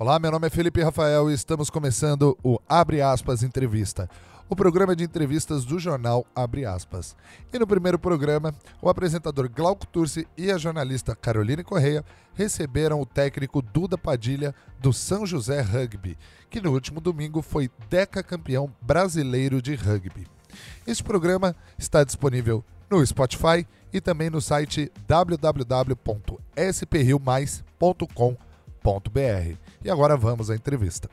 Olá, meu nome é Felipe Rafael e estamos começando o Abre Aspas Entrevista, o programa de entrevistas do jornal Abre Aspas. E no primeiro programa, o apresentador Glauco Turci e a jornalista Caroline Correia receberam o técnico Duda Padilha do São José Rugby, que no último domingo foi decacampeão brasileiro de rugby. Este programa está disponível no Spotify e também no site www.sprriomais.com.br. E agora vamos à entrevista.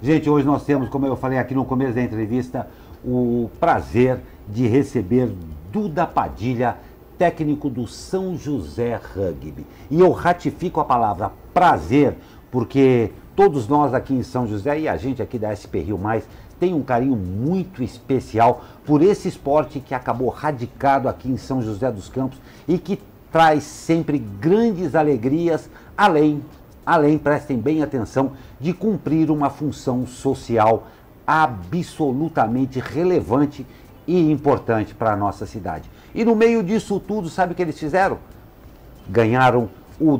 Gente, hoje nós temos, como eu falei aqui no começo da entrevista, o prazer de receber Duda Padilha, técnico do São José Rugby. E eu ratifico a palavra prazer, porque todos nós aqui em São José e a gente aqui da SP Rio Mais tem um carinho muito especial por esse esporte que acabou radicado aqui em São José dos Campos e que traz sempre grandes alegrias, além, além, prestem bem atenção, de cumprir uma função social absolutamente relevante e importante para a nossa cidade. E no meio disso tudo, sabe o que eles fizeram? Ganharam o,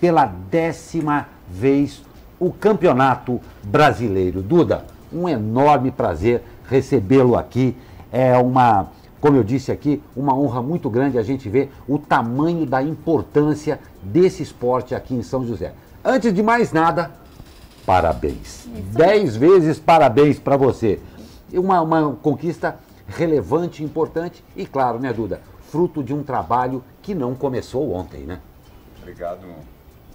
pela décima vez o Campeonato Brasileiro. Duda, um enorme prazer recebê-lo aqui. É uma, como eu disse aqui, uma honra muito grande a gente ver o tamanho da importância desse esporte aqui em São José. Antes de mais nada, parabéns. Dez vezes parabéns para você. Uma, uma conquista relevante, importante e, claro, né, Duda? Fruto de um trabalho que não começou ontem, né? Obrigado,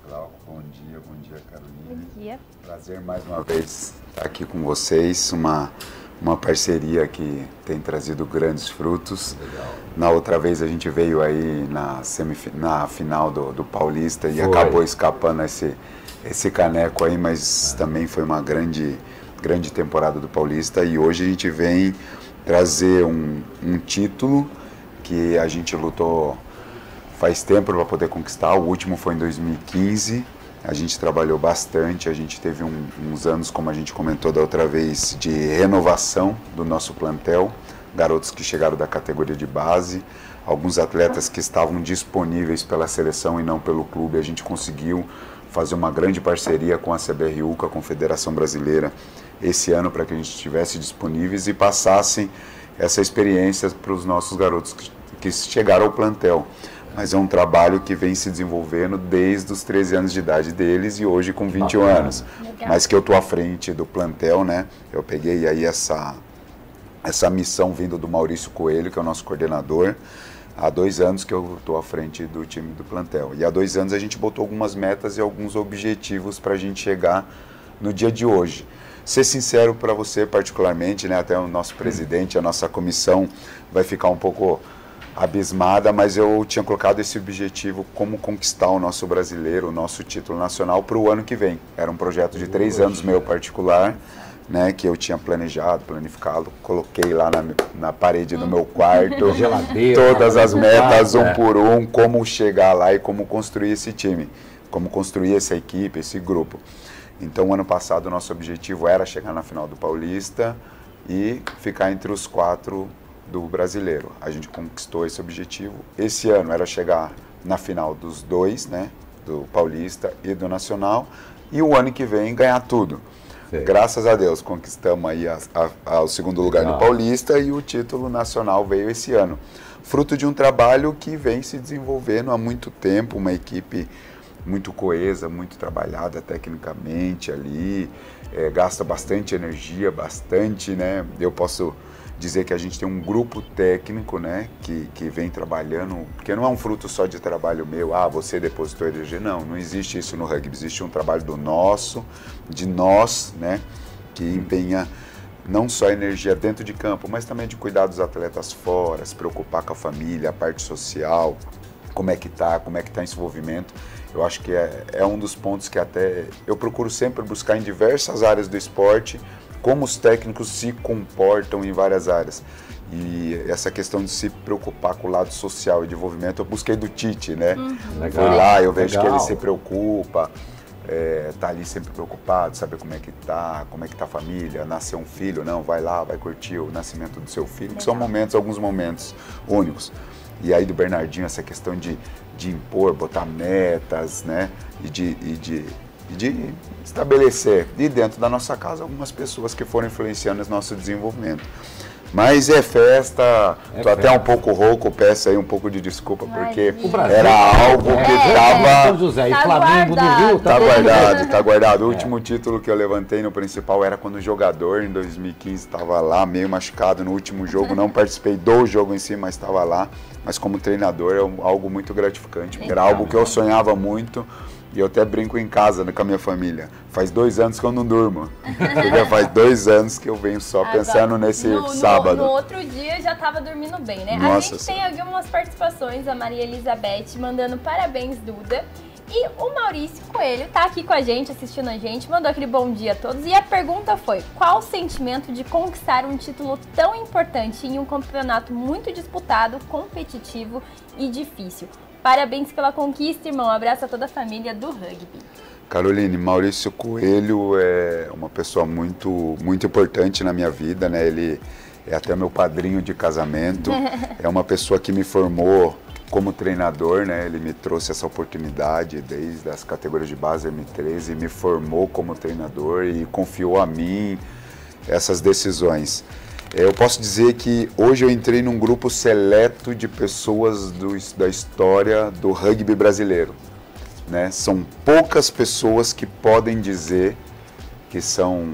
Glauco. Bom dia, bom dia, Carolina. Bom dia. Prazer mais uma vez estar aqui com vocês. Uma, uma parceria que tem trazido grandes frutos. Legal. Na outra vez a gente veio aí na, semif na final do, do Paulista e Foi. acabou escapando esse, esse caneco aí, mas também foi uma grande, grande temporada do Paulista. E hoje a gente vem trazer um, um título que a gente lutou faz tempo para poder conquistar. O último foi em 2015. A gente trabalhou bastante, a gente teve um, uns anos, como a gente comentou da outra vez, de renovação do nosso plantel. Garotos que chegaram da categoria de base, alguns atletas que estavam disponíveis pela seleção e não pelo clube. A gente conseguiu fazer uma grande parceria com a CBRU, com a Confederação Brasileira, esse ano para que a gente estivesse disponíveis e passassem essa experiência para os nossos garotos que, que chegaram ao plantel mas é um trabalho que vem se desenvolvendo desde os 13 anos de idade deles e hoje com 21 Bacana. anos. Legal. Mas que eu estou à frente do plantel, né? Eu peguei aí essa, essa missão vindo do Maurício Coelho, que é o nosso coordenador. Há dois anos que eu estou à frente do time do plantel. E há dois anos a gente botou algumas metas e alguns objetivos para a gente chegar no dia de hoje. Ser sincero para você, particularmente, né? Até o nosso presidente, a nossa comissão vai ficar um pouco abismada, mas eu tinha colocado esse objetivo como conquistar o nosso brasileiro, o nosso título nacional para o ano que vem. Era um projeto de três anos meu particular, né, que eu tinha planejado, planificado, coloquei lá na, na parede do meu quarto, Geladeira, todas as metas, um é. por um, como chegar lá e como construir esse time, como construir essa equipe, esse grupo. Então, ano passado, o nosso objetivo era chegar na final do Paulista e ficar entre os quatro do brasileiro. A gente conquistou esse objetivo. Esse ano era chegar na final dos dois, né? Do Paulista e do Nacional. E o ano que vem ganhar tudo. Sei. Graças a Deus conquistamos aí a, a, a, o segundo lugar Legal. no Paulista e o título nacional veio esse ano. Fruto de um trabalho que vem se desenvolvendo há muito tempo, uma equipe muito coesa, muito trabalhada tecnicamente ali, eh, gasta bastante energia, bastante, né? Eu posso dizer que a gente tem um grupo técnico, né, que, que vem trabalhando, porque não é um fruto só de trabalho meu, ah, você depositou energia, não, não existe isso no rugby, existe um trabalho do nosso, de nós, né, que empenha não só energia dentro de campo, mas também de cuidar dos atletas fora, se preocupar com a família, a parte social, como é que tá, como é que tá esse envolvimento. Eu acho que é, é um dos pontos que até eu procuro sempre buscar em diversas áreas do esporte, como os técnicos se comportam em várias áreas. E essa questão de se preocupar com o lado social e de envolvimento, eu busquei do Tite, né? Legal, Fui lá, eu vejo legal. que ele se preocupa. é, tá ali sempre preocupado, saber como é que tá, como é que tá a família, nasceu um filho, não, vai lá, vai curtir o nascimento do seu filho, que são momentos, alguns momentos únicos. E aí do Bernardinho, essa questão de, de impor, botar metas, né? E de, e de, de estabelecer, e dentro da nossa casa, algumas pessoas que foram influenciando o nosso desenvolvimento. Mas é festa, é tô festa. até um pouco rouco, peço aí um pouco de desculpa, porque era algo que estava. É, São José e tá Flamengo guardado. do Rio tá, tá guardado, tá guardado. O é. último título que eu levantei no principal era quando o jogador, em 2015, estava lá, meio machucado no último jogo. Não participei do jogo em si, mas estava lá. Mas como treinador é algo muito gratificante, era algo que eu sonhava muito. E eu até brinco em casa né, com a minha família. Faz dois anos que eu não durmo. Porque faz dois anos que eu venho só Agora, pensando nesse no, sábado. No, no, outro dia já estava dormindo bem, né? Nossa a gente senhora. tem algumas participações, a Maria Elizabeth mandando parabéns, Duda. E o Maurício Coelho tá aqui com a gente, assistindo a gente, mandou aquele bom dia a todos. E a pergunta foi: qual o sentimento de conquistar um título tão importante em um campeonato muito disputado, competitivo e difícil? Parabéns pela conquista, irmão. Um abraço a toda a família do rugby. Caroline, Maurício Coelho é uma pessoa muito, muito importante na minha vida, né? Ele é até meu padrinho de casamento. é uma pessoa que me formou como treinador, né? Ele me trouxe essa oportunidade desde as categorias de base M13 e me formou como treinador e confiou a mim essas decisões. É, eu posso dizer que hoje eu entrei num grupo seleto de pessoas do, da história do rugby brasileiro. Né? São poucas pessoas que podem dizer que são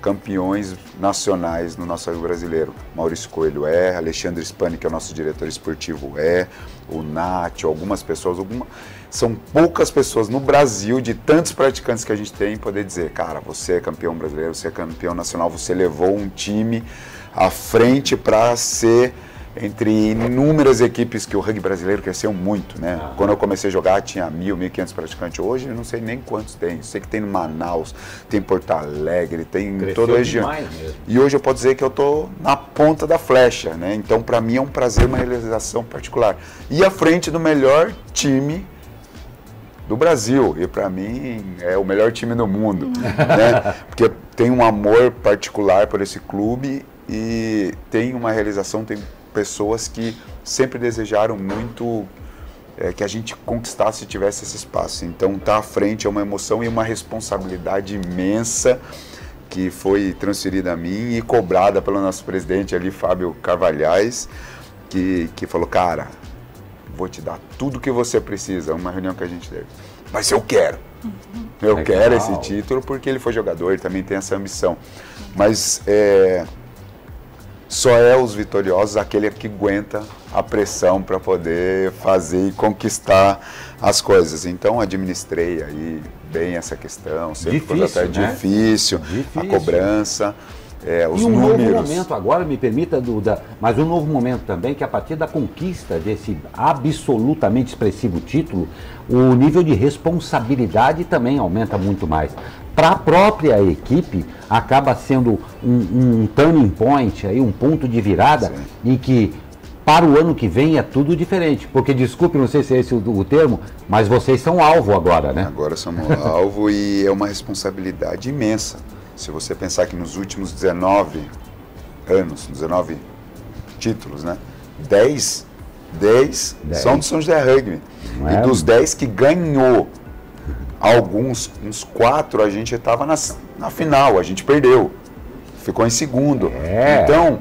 campeões nacionais no nosso rugby brasileiro. Maurício Coelho é, Alexandre Spani, que é o nosso diretor esportivo, é, o Nath, algumas pessoas. São poucas pessoas no Brasil, de tantos praticantes que a gente tem, poder dizer, cara, você é campeão brasileiro, você é campeão nacional, você levou um time à frente para ser entre inúmeras equipes que o rugby brasileiro cresceu muito, né? Ah. Quando eu comecei a jogar tinha mil, mil quinhentos praticantes. Hoje eu não sei nem quantos tem. Sei que tem no Manaus, tem Porto Alegre, tem em toda a região. E hoje eu posso dizer que eu estou na ponta da flecha, né? Então para mim é um prazer, uma realização particular. E à frente do melhor time do Brasil e para mim é o melhor time do mundo, né? Porque tem um amor particular por esse clube e tem uma realização, tem pessoas que sempre desejaram muito é, que a gente conquistasse e tivesse esse espaço. Então, estar tá à frente é uma emoção e uma responsabilidade imensa que foi transferida a mim e cobrada pelo nosso presidente ali, Fábio Carvalhais, que, que falou, cara, vou te dar tudo que você precisa. Uma reunião que a gente teve. Mas eu quero. Eu Legal. quero esse título porque ele foi jogador, ele também tem essa ambição. Mas é, só é os vitoriosos aquele que aguenta a pressão para poder fazer e conquistar as coisas. Então administrei aí bem essa questão, sempre difícil, foi até né? difícil, difícil, a cobrança. É, os e um números. novo momento agora, me permita, Duda, mas um novo momento também, que a partir da conquista desse absolutamente expressivo título, o nível de responsabilidade também aumenta muito mais para a própria equipe acaba sendo um, um, turning point, aí, um ponto de virada Sim. em que para o ano que vem é tudo diferente. Porque, desculpe, não sei se é esse o, o termo, mas vocês são alvo agora, né? Agora somos alvo e é uma responsabilidade imensa. Se você pensar que nos últimos 19 anos, 19 títulos, né? 10, 10, 10. são do São José Rugby. e é? dos 10 que ganhou alguns, uns quatro, a gente estava na, na final, a gente perdeu. Ficou em segundo. É. Então,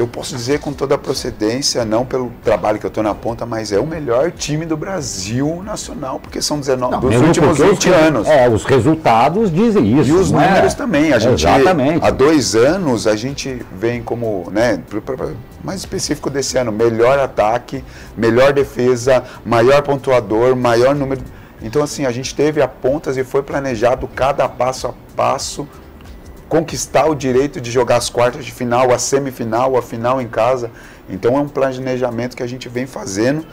eu posso dizer com toda a procedência, não pelo trabalho que eu estou na ponta, mas é o melhor time do Brasil nacional, porque são 19 não, dos últimos 20 os, anos. É, os resultados dizem isso. E os números é? também. A gente, Exatamente. Há dois anos a gente vem como, né, mais específico desse ano, melhor ataque, melhor defesa, maior pontuador, maior número então, assim, a gente teve a pontas e foi planejado cada passo a passo conquistar o direito de jogar as quartas de final, a semifinal, a final em casa. Então, é um planejamento que a gente vem fazendo,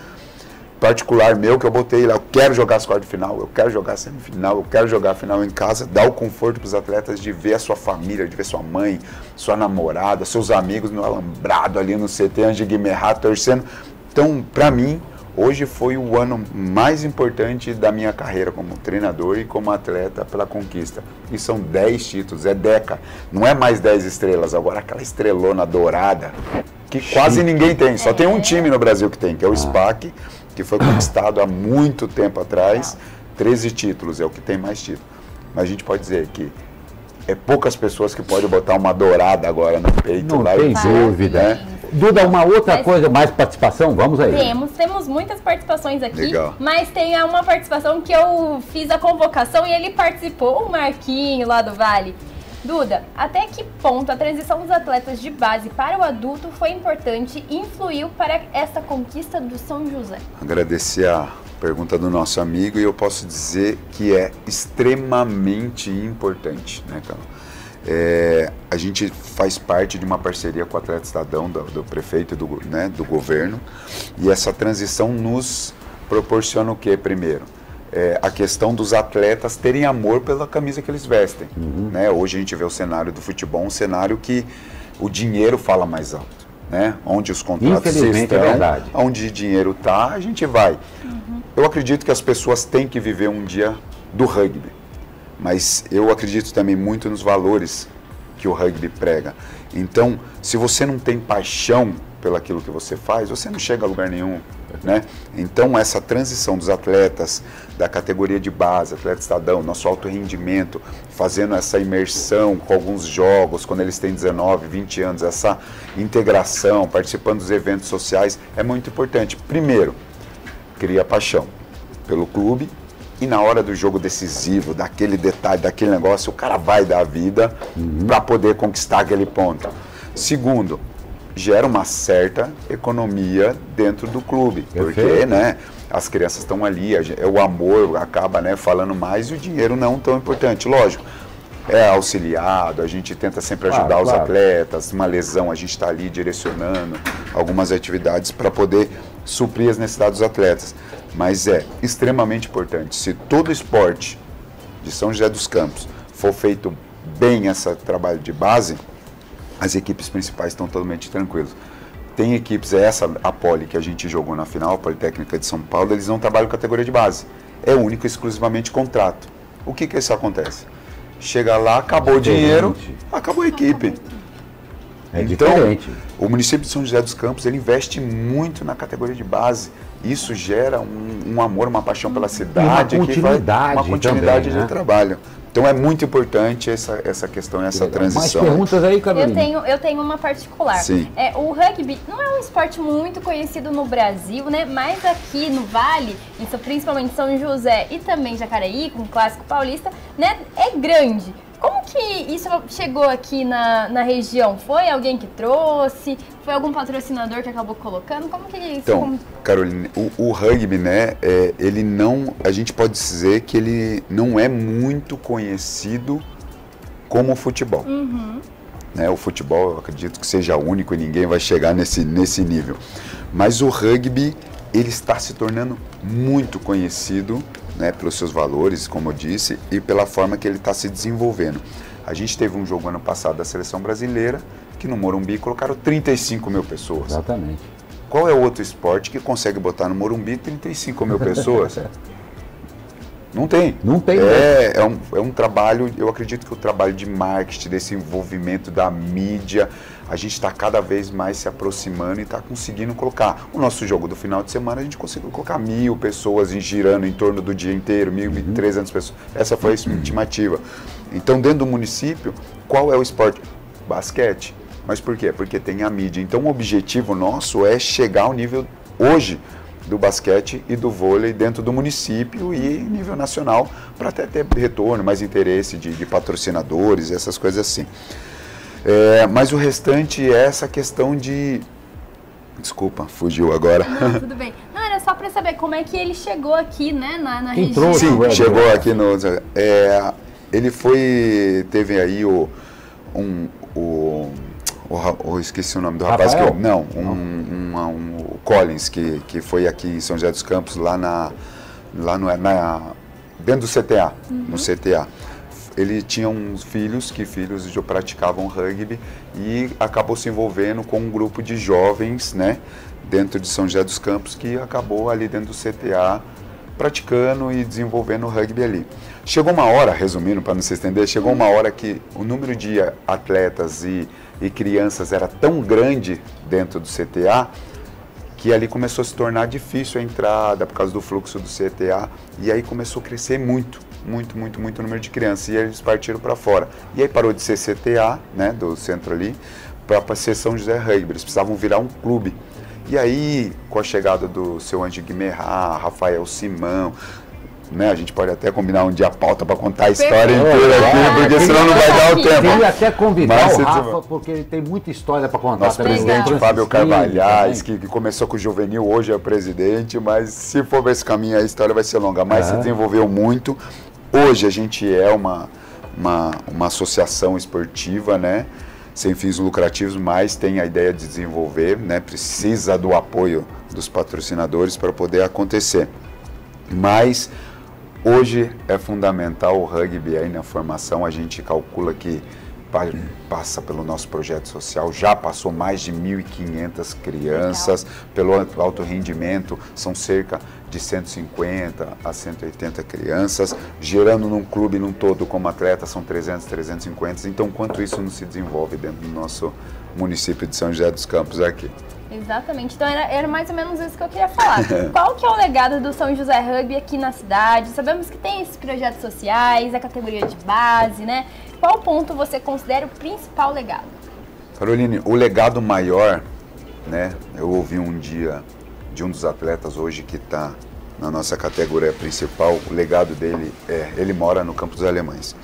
particular meu, que eu botei lá, eu quero jogar as quartas de final, eu quero jogar a semifinal, eu quero jogar a final em casa, dar o conforto para os atletas de ver a sua família, de ver sua mãe, sua namorada, seus amigos no alambrado ali no CT, Ange Guimerá, torcendo. Então, para mim, hoje foi o ano mais importante da minha carreira como treinador e como atleta pela conquista. E são 10 títulos, é Deca. Não é mais 10 estrelas, agora aquela estrelona dourada que quase ninguém tem. Só tem um time no Brasil que tem, que é o ah. SPAC, que foi conquistado há muito tempo atrás. 13 títulos, é o que tem mais títulos. Mas a gente pode dizer que é poucas pessoas que podem botar uma dourada agora no peito. Não tem dúvida. Né? Duda, uma outra mas, coisa, mais participação? Vamos aí. Temos, temos muitas participações aqui, Legal. mas tem uma participação que eu fiz a convocação e ele participou, o Marquinho lá do Vale. Duda, até que ponto a transição dos atletas de base para o adulto foi importante e influiu para essa conquista do São José? Agradecer a pergunta do nosso amigo e eu posso dizer que é extremamente importante, né, Carol? É, a gente faz parte de uma parceria com o Atleta Estadão, do, do prefeito e do, né, do governo, e essa transição nos proporciona o que primeiro? É, a questão dos atletas terem amor pela camisa que eles vestem. Uhum. Né? Hoje a gente vê o cenário do futebol, um cenário que o dinheiro fala mais alto. Né? Onde os contratos é estão, é onde o dinheiro está, a gente vai. Uhum. Eu acredito que as pessoas têm que viver um dia do rugby mas eu acredito também muito nos valores que o rugby prega. Então, se você não tem paixão pelaquilo que você faz, você não chega a lugar nenhum, né? Então, essa transição dos atletas da categoria de base, atleta estadão, nosso alto rendimento, fazendo essa imersão com alguns jogos, quando eles têm 19, 20 anos, essa integração, participando dos eventos sociais, é muito importante. Primeiro, cria paixão pelo clube e na hora do jogo decisivo, daquele detalhe, daquele negócio, o cara vai dar a vida uhum. para poder conquistar aquele ponto. Segundo, gera uma certa economia dentro do clube, Perfeito. porque, né? As crianças estão ali, o amor acaba, né, falando mais e o dinheiro não tão importante, lógico. É auxiliado, a gente tenta sempre ajudar claro, os claro. atletas, uma lesão, a gente está ali direcionando algumas atividades para poder suprir as necessidades dos atletas. Mas é extremamente importante. Se todo esporte de São José dos Campos for feito bem esse trabalho de base, as equipes principais estão totalmente tranquilas. Tem equipes, é essa a Poli que a gente jogou na final, a Politécnica de São Paulo, eles não trabalham categoria de base. É único e exclusivamente contrato. O que que isso acontece? Chega lá, acabou o dinheiro, acabou a equipe. É então, diferente. o município de São José dos Campos ele investe muito na categoria de base. Isso gera um, um amor, uma paixão pela cidade, uma continuidade, uma continuidade também, de né? trabalho. Então é muito importante essa, essa questão, essa transição. Mais perguntas aí, Carolina? Eu tenho, eu tenho uma particular. Sim. É, o rugby não é um esporte muito conhecido no Brasil, né? Mas aqui no Vale, isso principalmente São José e também Jacareí, com o clássico paulista, né? É grande. Como que isso chegou aqui na, na região? Foi alguém que trouxe? Foi algum patrocinador que acabou colocando? Como que isso? Então, como... Carolina, o, o, rugby, né, é, ele não, a gente pode dizer que ele não é muito conhecido como o futebol. Uhum. Né, o futebol, eu acredito que seja único e ninguém vai chegar nesse, nesse nível. Mas o rugby, ele está se tornando muito conhecido né, pelos seus valores, como eu disse, e pela forma que ele está se desenvolvendo. A gente teve um jogo ano passado da seleção brasileira que no Morumbi colocaram 35 mil pessoas. Exatamente. Qual é o outro esporte que consegue botar no Morumbi 35 mil pessoas? Não tem. Não tem. É, é, um, é um trabalho, eu acredito que o trabalho de marketing, desse envolvimento da mídia, a gente está cada vez mais se aproximando e está conseguindo colocar. O nosso jogo do final de semana, a gente conseguiu colocar mil pessoas girando em torno do dia inteiro, mil, uhum. trezentas pessoas. Essa foi a estimativa. Então, dentro do município, qual é o esporte? Basquete. Mas por quê? Porque tem a mídia. Então, o objetivo nosso é chegar ao nível, hoje, do basquete e do vôlei dentro do município e nível nacional, para até ter retorno, mais interesse de, de patrocinadores, essas coisas assim. É, mas o restante é essa questão de. Desculpa, fugiu agora. Não, tudo bem. Não, era só para saber como é que ele chegou aqui, né, na, na região. Sim, chegou aqui no. É, ele foi. Teve aí o. Um, o, o, o esqueci o nome do rapaz Rafael? que não, um, um, um, o Collins que, que foi aqui em São José dos Campos lá na lá no, na dentro do CTA, uhum. no CTA ele tinha uns filhos que filhos já praticavam rugby e acabou se envolvendo com um grupo de jovens, né, dentro de São José dos Campos que acabou ali dentro do CTA praticando e desenvolvendo o rugby ali. Chegou uma hora, resumindo para não se estender, chegou uma hora que o número de atletas e, e crianças era tão grande dentro do CTA que ali começou a se tornar difícil a entrada por causa do fluxo do CTA e aí começou a crescer muito, muito, muito, muito o número de crianças e eles partiram para fora. E aí parou de ser CTA, né, do centro ali, para ser São José Rugby, eles precisavam virar um clube. E aí, com a chegada do seu Anjo Guimerá, Rafael Simão, né? A gente pode até combinar um dia a pauta para contar a história inteira aqui, porque senão não vai dar o tempo. Queria até convidar Mas, o Rafa, porque ele tem muita história para contar. Nosso presidente Fábio Carvalhais, que, que, começou com o juvenil, hoje é presidente, mas se for ver esse caminho, a história vai ser longa. Mas se desenvolveu muito. Hoje a gente é uma, uma, uma associação esportiva, né? Sem fins lucrativos, mas tem a ideia de desenvolver, né? precisa do apoio dos patrocinadores para poder acontecer. Mas hoje é fundamental o rugby aí na formação, a gente calcula que passa pelo nosso projeto social, já passou mais de 1.500 crianças, pelo alto rendimento, são cerca de 150 a 180 crianças, gerando num clube num todo como atleta são 300, 350. Então, quanto isso não se desenvolve dentro do nosso município de São José dos Campos aqui? Exatamente. Então era, era, mais ou menos isso que eu queria falar. Qual que é o legado do São José Rugby aqui na cidade? Sabemos que tem esses projetos sociais, a categoria de base, né? Qual ponto você considera o principal legado? Caroline, o legado maior, né? Eu ouvi um dia de um dos atletas hoje que está na nossa categoria principal, o legado dele é, ele mora no Campo dos Alemães.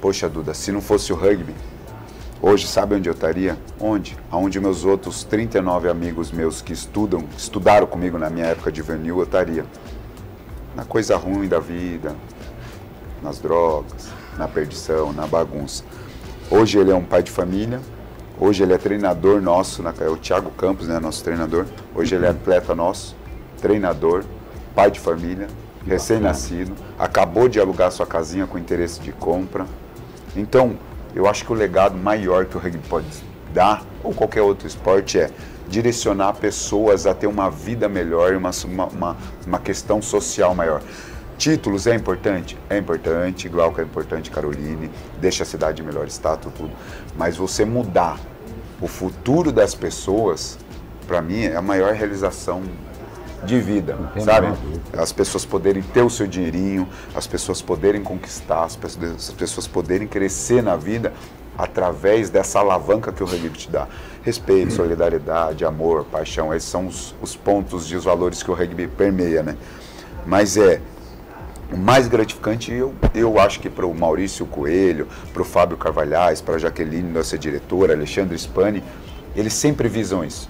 Poxa, Duda, se não fosse o rugby, hoje sabe onde eu estaria? Onde? Aonde meus outros 39 amigos meus que estudam, estudaram comigo na minha época de juvenil, eu estaria. Na coisa ruim da vida, nas drogas, na perdição, na bagunça. Hoje ele é um pai de família, Hoje ele é treinador nosso, é o Thiago Campos, né, nosso treinador. Hoje ele é atleta nosso, treinador, pai de família, recém-nascido, acabou de alugar sua casinha com interesse de compra. Então, eu acho que o legado maior que o rugby pode dar, ou qualquer outro esporte, é direcionar pessoas a ter uma vida melhor e uma, uma, uma questão social maior. Títulos é importante? É importante, Glauco é importante, Caroline, deixa a cidade em melhor status, tudo. Mas você mudar o futuro das pessoas, para mim, é a maior realização de vida, sabe? As pessoas poderem ter o seu dinheirinho, as pessoas poderem conquistar, as pessoas, as pessoas poderem crescer na vida através dessa alavanca que o rugby te dá. Respeito, solidariedade, amor, paixão, esses são os, os pontos e os valores que o rugby permeia, né? Mas é mais gratificante, eu, eu acho que para o Maurício Coelho, para o Fábio Carvalhais, para a Jaqueline, nossa diretora, Alexandre Spani, eles sempre visam isso.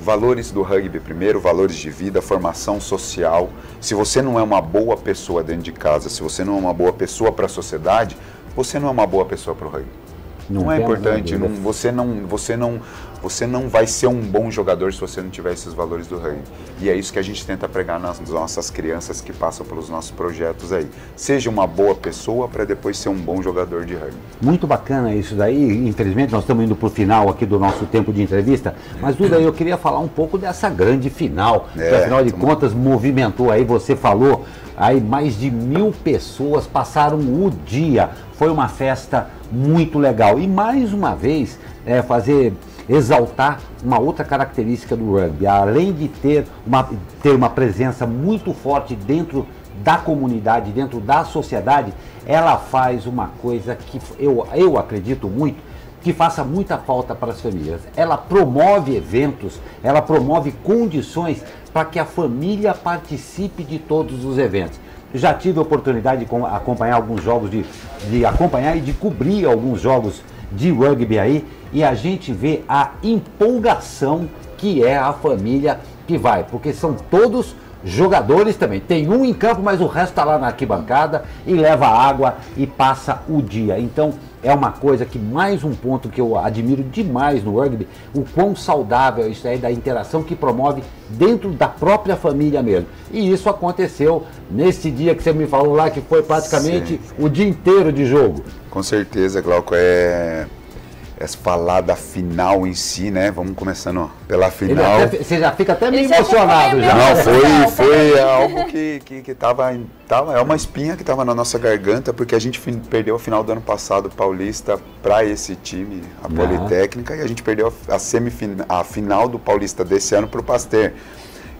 Valores do rugby primeiro, valores de vida, formação social. Se você não é uma boa pessoa dentro de casa, se você não é uma boa pessoa para a sociedade, você não é uma boa pessoa para o rugby. Não, não é importante, não, você, não, você, não, você não vai ser um bom jogador se você não tiver esses valores do rugby. E é isso que a gente tenta pregar nas nossas crianças que passam pelos nossos projetos aí. Seja uma boa pessoa para depois ser um bom jogador de rugby. Muito bacana isso daí. Infelizmente nós estamos indo para o final aqui do nosso tempo de entrevista. Mas Duda, eu queria falar um pouco dessa grande final. É, que afinal de contas movimentou aí, você falou, aí mais de mil pessoas passaram o dia. Foi uma festa muito legal. E mais uma vez, é, fazer exaltar uma outra característica do rugby, além de ter uma, ter uma presença muito forte dentro da comunidade, dentro da sociedade, ela faz uma coisa que eu, eu acredito muito que faça muita falta para as famílias. Ela promove eventos, ela promove condições para que a família participe de todos os eventos. Já tive a oportunidade de acompanhar alguns jogos, de, de acompanhar e de cobrir alguns jogos de rugby aí, e a gente vê a empolgação que é a família que vai, porque são todos jogadores também. Tem um em campo, mas o resto está lá na arquibancada e leva água e passa o dia. Então é uma coisa que, mais um ponto que eu admiro demais no rugby, o quão saudável isso é da interação que promove dentro da própria família mesmo. E isso aconteceu nesse dia que você me falou lá, que foi praticamente Sim. o dia inteiro de jogo. Com certeza, Glauco. É... é falar da final em si, né? Vamos começando pela final. Até, você já fica até meio emocionado já. Não, foi, foi algo que, que, que tava, tava, é uma espinha que estava na nossa garganta, porque a gente perdeu a final do ano passado Paulista para esse time, a Politécnica, e a gente perdeu a, semifinal, a final do Paulista desse ano para o Pasteur.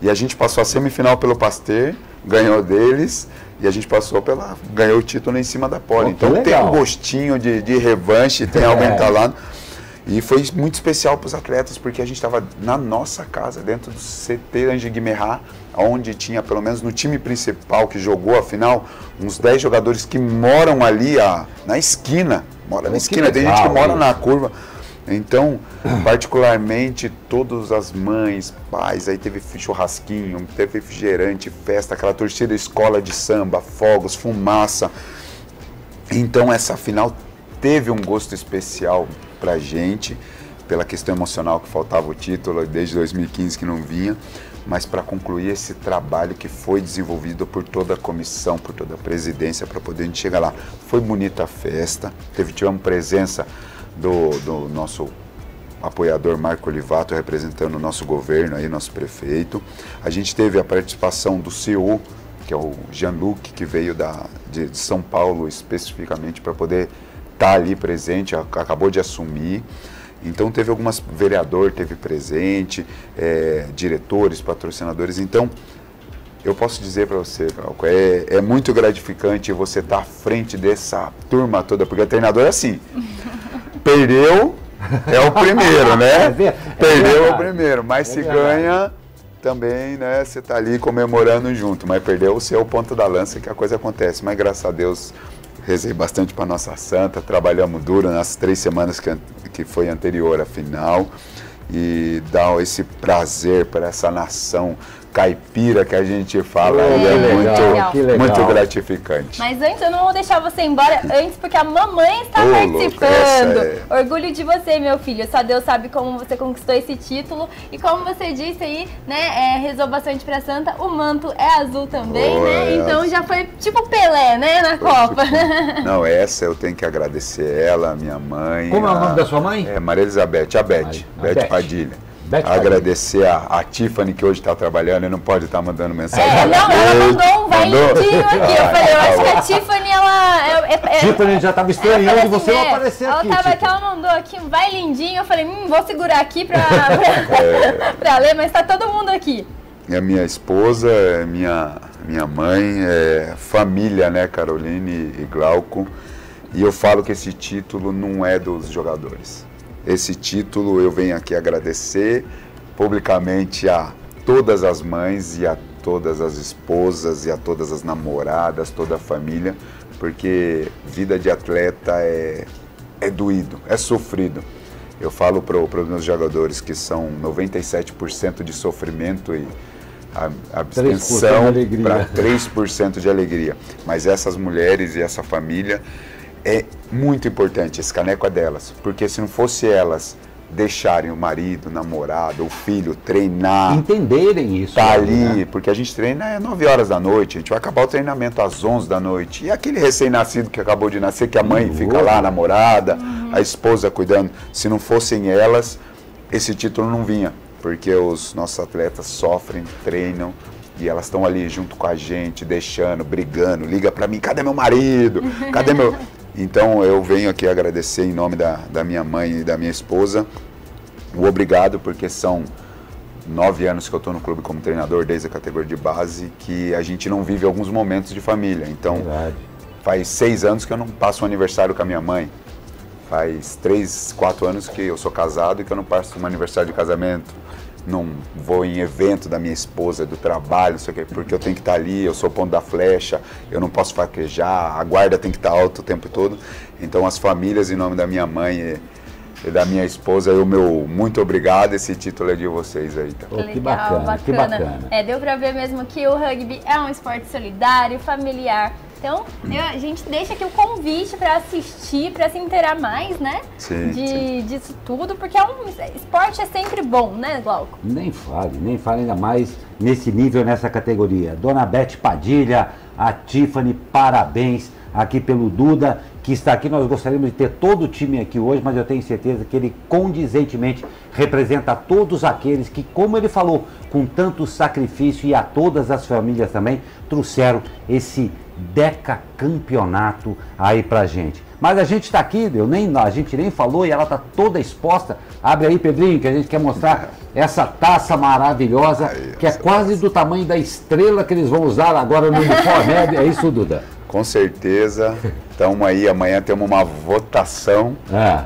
E a gente passou a semifinal pelo Pasteur, ganhou deles, e a gente passou pela. ganhou o título em cima da Poli. então legal. tem um gostinho de, de revanche, tem é. algo entalado. E foi muito especial para os atletas, porque a gente estava na nossa casa, dentro do CT Ange Guimerá, onde tinha, pelo menos no time principal que jogou a final, uns 10 jogadores que moram ali a, na esquina. Mora na esquina, tem gente que mora na curva. Então, particularmente, todas as mães, pais, aí teve churrasquinho, teve refrigerante, festa, aquela torcida escola de samba, fogos, fumaça. Então, essa final teve um gosto especial pra gente, pela questão emocional que faltava o título desde 2015 que não vinha, mas para concluir esse trabalho que foi desenvolvido por toda a comissão, por toda a presidência, para poder a gente chegar lá. Foi bonita a festa, teve, tivemos presença do, do nosso apoiador Marco Olivato representando o nosso governo, aí, nosso prefeito. A gente teve a participação do CEO, que é o Jean-Luc, que veio da, de, de São Paulo especificamente para poder estar tá ali presente, acabou de assumir. Então teve algumas vereador teve presente, é, diretores, patrocinadores. Então eu posso dizer para você, é, é muito gratificante você estar tá à frente dessa turma toda, porque o treinador é assim. Perdeu, é o primeiro, né? É Perdeu é o primeiro, mas se ganha também, né? Você tá ali comemorando junto, mas perdeu o seu ponto da lança que a coisa acontece. Mas graças a Deus rezei bastante para nossa santa, trabalhamos duro nas três semanas que, que foi anterior à final e dá esse prazer para essa nação caipira que a gente fala é, e é legal, muito, muito gratificante. Mas antes eu não vou deixar você embora antes porque a mamãe está oh, participando. É... Orgulho de você, meu filho. Só Deus sabe como você conquistou esse título e como você disse aí, né? É, rezou bastante para Santa. O manto é azul também, oh, né? É então azul. já foi tipo Pelé, né, na foi Copa. Tipo... Não, essa eu tenho que agradecer ela, minha mãe. Como a... é o nome da sua mãe? É Maria Elizabeth, a Beth, Beth, Beth Padilha. Beth Agradecer a, a, Tiffany que hoje está trabalhando e não pode estar tá mandando mensagem. É, não, ela mandou um vai lindinho aqui. Eu falei, eu acho que a Tiffany, ela. É, é, é Tiffany já estava estranhando assim, você não é, aparecer ela aqui. Tava, que ela mandou aqui um vai lindinho. Eu falei, hum, vou segurar aqui para é. ler, mas está todo mundo aqui. É minha esposa, é minha, minha mãe, é família, né, Caroline e Glauco. E eu falo que esse título não é dos jogadores esse título, eu venho aqui agradecer publicamente a todas as mães e a todas as esposas e a todas as namoradas, toda a família, porque vida de atleta é, é doído, é sofrido. Eu falo para os meus jogadores que são 97% de sofrimento e abstenção para 3% de alegria. Mas essas mulheres e essa família é muito importante, esse caneco é delas, porque se não fosse elas deixarem o marido, o namorado, o filho treinar. Entenderem isso. Tá ali, né? porque a gente treina é 9 horas da noite, a gente vai acabar o treinamento às 11 da noite. E aquele recém-nascido que acabou de nascer, que a mãe fica lá, a namorada, a esposa cuidando. Se não fossem elas, esse título não vinha, porque os nossos atletas sofrem, treinam, e elas estão ali junto com a gente, deixando, brigando, liga para mim, cadê meu marido? Cadê meu então eu venho aqui agradecer em nome da, da minha mãe e da minha esposa o obrigado, porque são nove anos que eu estou no clube como treinador, desde a categoria de base, que a gente não vive alguns momentos de família. Então, Verdade. faz seis anos que eu não passo um aniversário com a minha mãe. Faz três, quatro anos que eu sou casado e que eu não passo um aniversário de casamento não vou em evento da minha esposa, do trabalho, não sei o quê, porque eu tenho que estar ali, eu sou o ponto da flecha, eu não posso fraquejar, a guarda tem que estar alta o tempo todo. Então as famílias, em nome da minha mãe e, e da minha esposa, o meu muito obrigado, esse título é de vocês aí. Tá? Que, Legal, que bacana, bacana, que bacana. É, deu pra ver mesmo que o rugby é um esporte solidário, familiar, então, eu, a gente deixa aqui o convite para assistir, para se inteirar mais, né? Sim, de, sim. Disso tudo, porque é um esporte é sempre bom, né, Glauco? Nem fale, nem fale ainda mais nesse nível, nessa categoria. Dona Beth Padilha, a Tiffany, parabéns aqui pelo Duda que está aqui. Nós gostaríamos de ter todo o time aqui hoje, mas eu tenho certeza que ele condizentemente representa todos aqueles que, como ele falou, com tanto sacrifício e a todas as famílias também, trouxeram esse deca campeonato aí pra gente. Mas a gente está aqui, eu nem, a gente nem falou e ela está toda exposta. Abre aí, Pedrinho, que a gente quer mostrar essa taça maravilhosa, que é quase do tamanho da estrela que eles vão usar agora no uniforme. É isso, Duda? Com certeza. Estamos aí, amanhã temos uma votação é.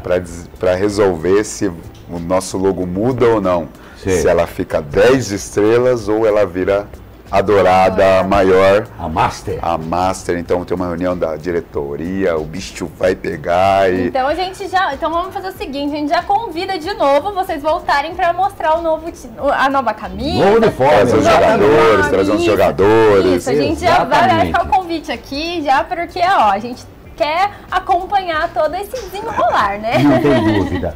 para resolver se o nosso logo muda ou não. Sim. Se ela fica 10 estrelas ou ela vira a dourada, a maior. A Master. A Master, então tem uma reunião da diretoria, o bicho vai pegar e... Então a gente já, então vamos fazer o seguinte, a gente já convida de novo vocês voltarem para mostrar o novo, a nova camisa. Novo uniforme. Trazer os jogadores, trazer os jogadores. Isso, a gente Exatamente. já vai deixar o convite aqui, já porque, ó, a gente quer acompanhar todo esse desenrolar, né? Não tem dúvida.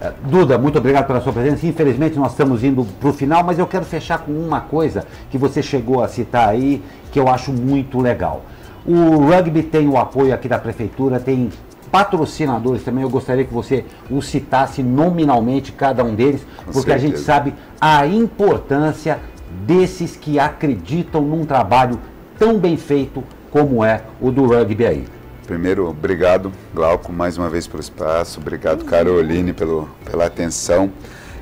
É, Duda, muito obrigado pela sua presença. Infelizmente nós estamos indo para o final, mas eu quero fechar com uma coisa que você chegou a citar aí, que eu acho muito legal. O rugby tem o apoio aqui da prefeitura, tem patrocinadores também. Eu gostaria que você os citasse nominalmente cada um deles, com porque certeza. a gente sabe a importância desses que acreditam num trabalho tão bem feito como é o do rugby aí. Primeiro, obrigado, Glauco, mais uma vez pelo espaço. Obrigado, Caroline, pelo, pela atenção.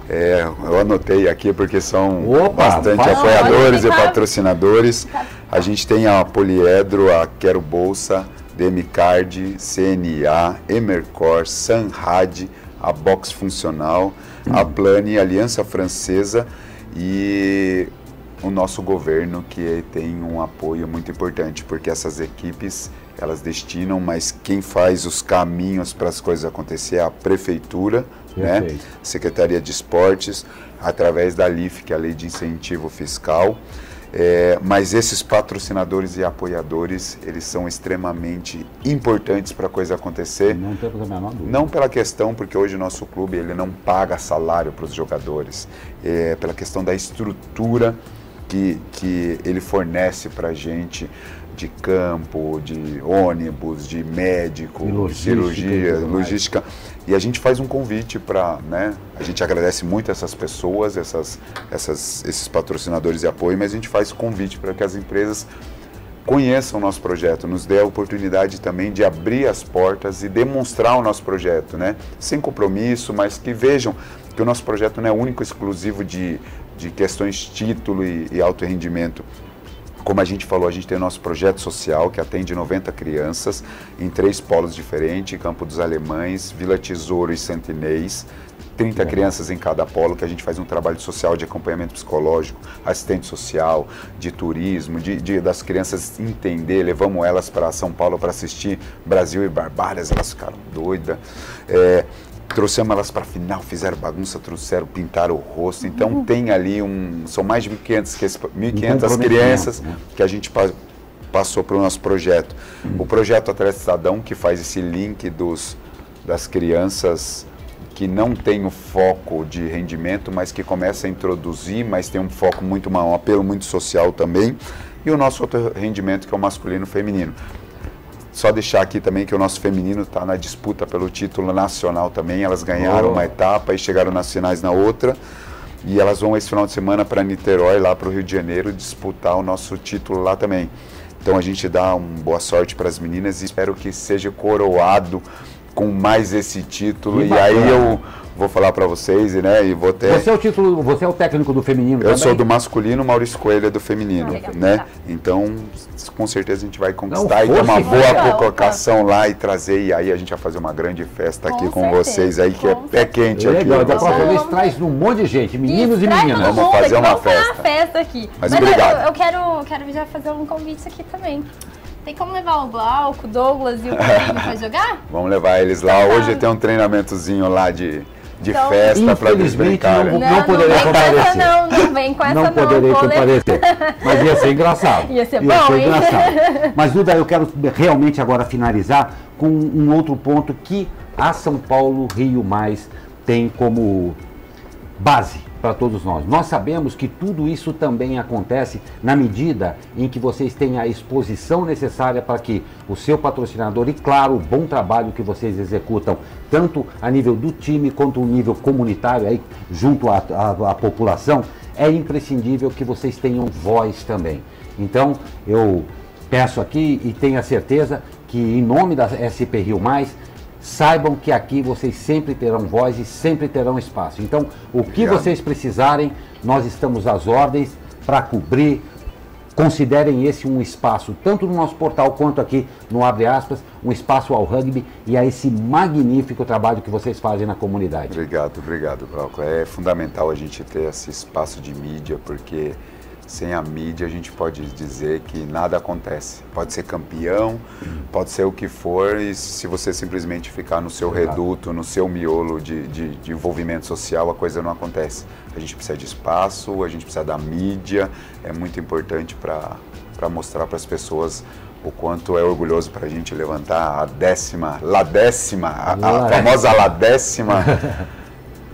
É, eu anotei aqui porque são Opa, bastante apoiadores e patrocinadores. A gente tem a Poliedro, a Quero Bolsa, Demicard, CNA, Emercor, Sanrad, a Box Funcional, a. Plane, Aliança Francesa e o nosso governo que tem um apoio muito importante, porque essas equipes elas destinam, mas quem faz os caminhos para as coisas acontecer é a prefeitura, né? Secretaria de Esportes, através da LIF, que é a Lei de Incentivo Fiscal. É, mas esses patrocinadores e apoiadores, eles são extremamente importantes para a coisa acontecer. Não temos a menor dúvida. Não pela questão, porque hoje o nosso clube ele não paga salário para os jogadores, é pela questão da estrutura que, que ele fornece para a gente de campo, de ônibus, de médico, logística, cirurgia, logística. E a gente faz um convite para, né? A gente agradece muito essas pessoas, essas, essas, esses patrocinadores de apoio, mas a gente faz convite para que as empresas conheçam o nosso projeto, nos dê a oportunidade também de abrir as portas e demonstrar o nosso projeto, né? Sem compromisso, mas que vejam que o nosso projeto não é único, exclusivo de, de questões título e, e alto rendimento. Como a gente falou, a gente tem o nosso projeto social que atende 90 crianças em três polos diferentes, Campo dos Alemães, Vila Tesouro e Santinês. 30 é. crianças em cada polo, que a gente faz um trabalho social de acompanhamento psicológico, assistente social, de turismo, de, de das crianças entender, levamos elas para São Paulo para assistir Brasil e Barbárias, elas ficaram doidas. É, trouxemos elas para final, fizeram bagunça, trouxeram, pintaram o rosto. Então uhum. tem ali um. São mais de 1.500, 1.500 crianças né? que a gente passou para o nosso projeto. Uhum. O projeto Atleta Cidadão, que faz esse link dos, das crianças que não tem o foco de rendimento, mas que começa a introduzir, mas tem um foco muito, um apelo muito social também. E o nosso outro rendimento, que é o masculino e feminino. Só deixar aqui também que o nosso feminino está na disputa pelo título nacional também. Elas ganharam oh. uma etapa e chegaram nas finais na outra. E elas vão esse final de semana para Niterói, lá para o Rio de Janeiro, disputar o nosso título lá também. Então a gente dá uma boa sorte para as meninas e espero que seja coroado com mais esse título. Que e bacana. aí eu vou falar para vocês, né? E vou ter. Você é o título, você é o técnico do feminino. Eu também? sou do masculino, Maurício Coelho é do feminino, ah, né? Então, com certeza a gente vai conquistar Não, e ter uma boa colocação lá e trazer e aí a gente vai fazer uma grande festa aqui com, com vocês aí que é pé quente aqui. Legal, da próxima vez traz um monte de gente, meninos e, e meninas. Vamos fazer uma festa. Uma festa aqui. Mas, Mas obrigado. Eu, eu, quero, quero já fazer um convite aqui também. Tem como levar o Glauco, o Douglas e o Pedrinho pra jogar? Vamos levar eles lá. Tá. Hoje tem um treinamentozinho lá de de então, festa para eles brincarem. Não, não, não poderia comparecer. não, não vem com essa não. Não poderia comparecer. Mas ia ser engraçado. Ia ser ia bom, ser engraçado. Mas, Duda, eu quero realmente agora finalizar com um outro ponto que a São Paulo Rio Mais tem como base para todos nós. Nós sabemos que tudo isso também acontece na medida em que vocês têm a exposição necessária para que o seu patrocinador e, claro, o bom trabalho que vocês executam, tanto a nível do time quanto no nível comunitário, aí, junto à, à, à população, é imprescindível que vocês tenham voz também. Então, eu peço aqui e tenho a certeza que, em nome da SP Rio saibam que aqui vocês sempre terão voz e sempre terão espaço. Então, o que Obrigado. vocês precisarem, nós estamos às ordens para cobrir. Considerem esse um espaço, tanto no nosso portal quanto aqui no Abre Aspas, um espaço ao rugby e a esse magnífico trabalho que vocês fazem na comunidade. Obrigado, obrigado, Glauco. É fundamental a gente ter esse espaço de mídia, porque sem a mídia a gente pode dizer que nada acontece. Pode ser campeão, pode ser o que for, e se você simplesmente ficar no seu reduto, no seu miolo de, de, de envolvimento social, a coisa não acontece. A gente precisa de espaço, a gente precisa da mídia, é muito importante para mostrar para as pessoas o quanto é orgulhoso para a gente levantar a décima, la décima, a, a famosa la décima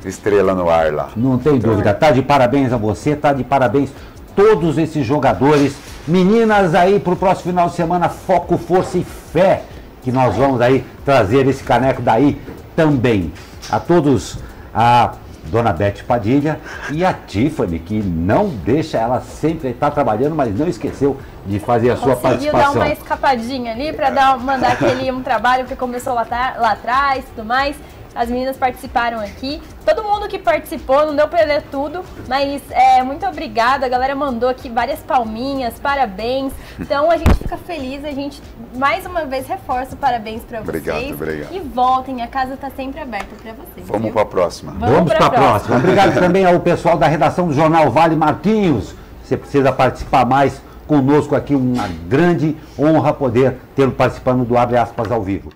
estrela no ar lá. Não tem dúvida. Tá de parabéns a você, tá de parabéns todos esses jogadores. Meninas aí para o próximo final de semana, foco, força e fé, que nós vamos aí trazer esse caneco daí também. A todos, a Dona Beth Padilha e a Tiffany, que não deixa, ela sempre está trabalhando, mas não esqueceu de fazer a sua Conseguiu participação. dar uma escapadinha ali para dar, mandar aquele um trabalho que começou lá, lá atrás e tudo mais. As meninas participaram aqui. Todo mundo que participou, não deu pra ler tudo, mas é, muito obrigada. A galera mandou aqui várias palminhas, parabéns. Então a gente fica feliz, a gente mais uma vez reforça o parabéns pra obrigado, vocês. Obrigado, E voltem, a casa tá sempre aberta pra vocês. Vamos viu? pra próxima. Vamos, Vamos pra, pra próxima. próxima. Obrigado também ao pessoal da redação do Jornal Vale Marquinhos. Você precisa participar mais conosco aqui, uma grande honra poder tê-lo participando do Abre Aspas ao vivo.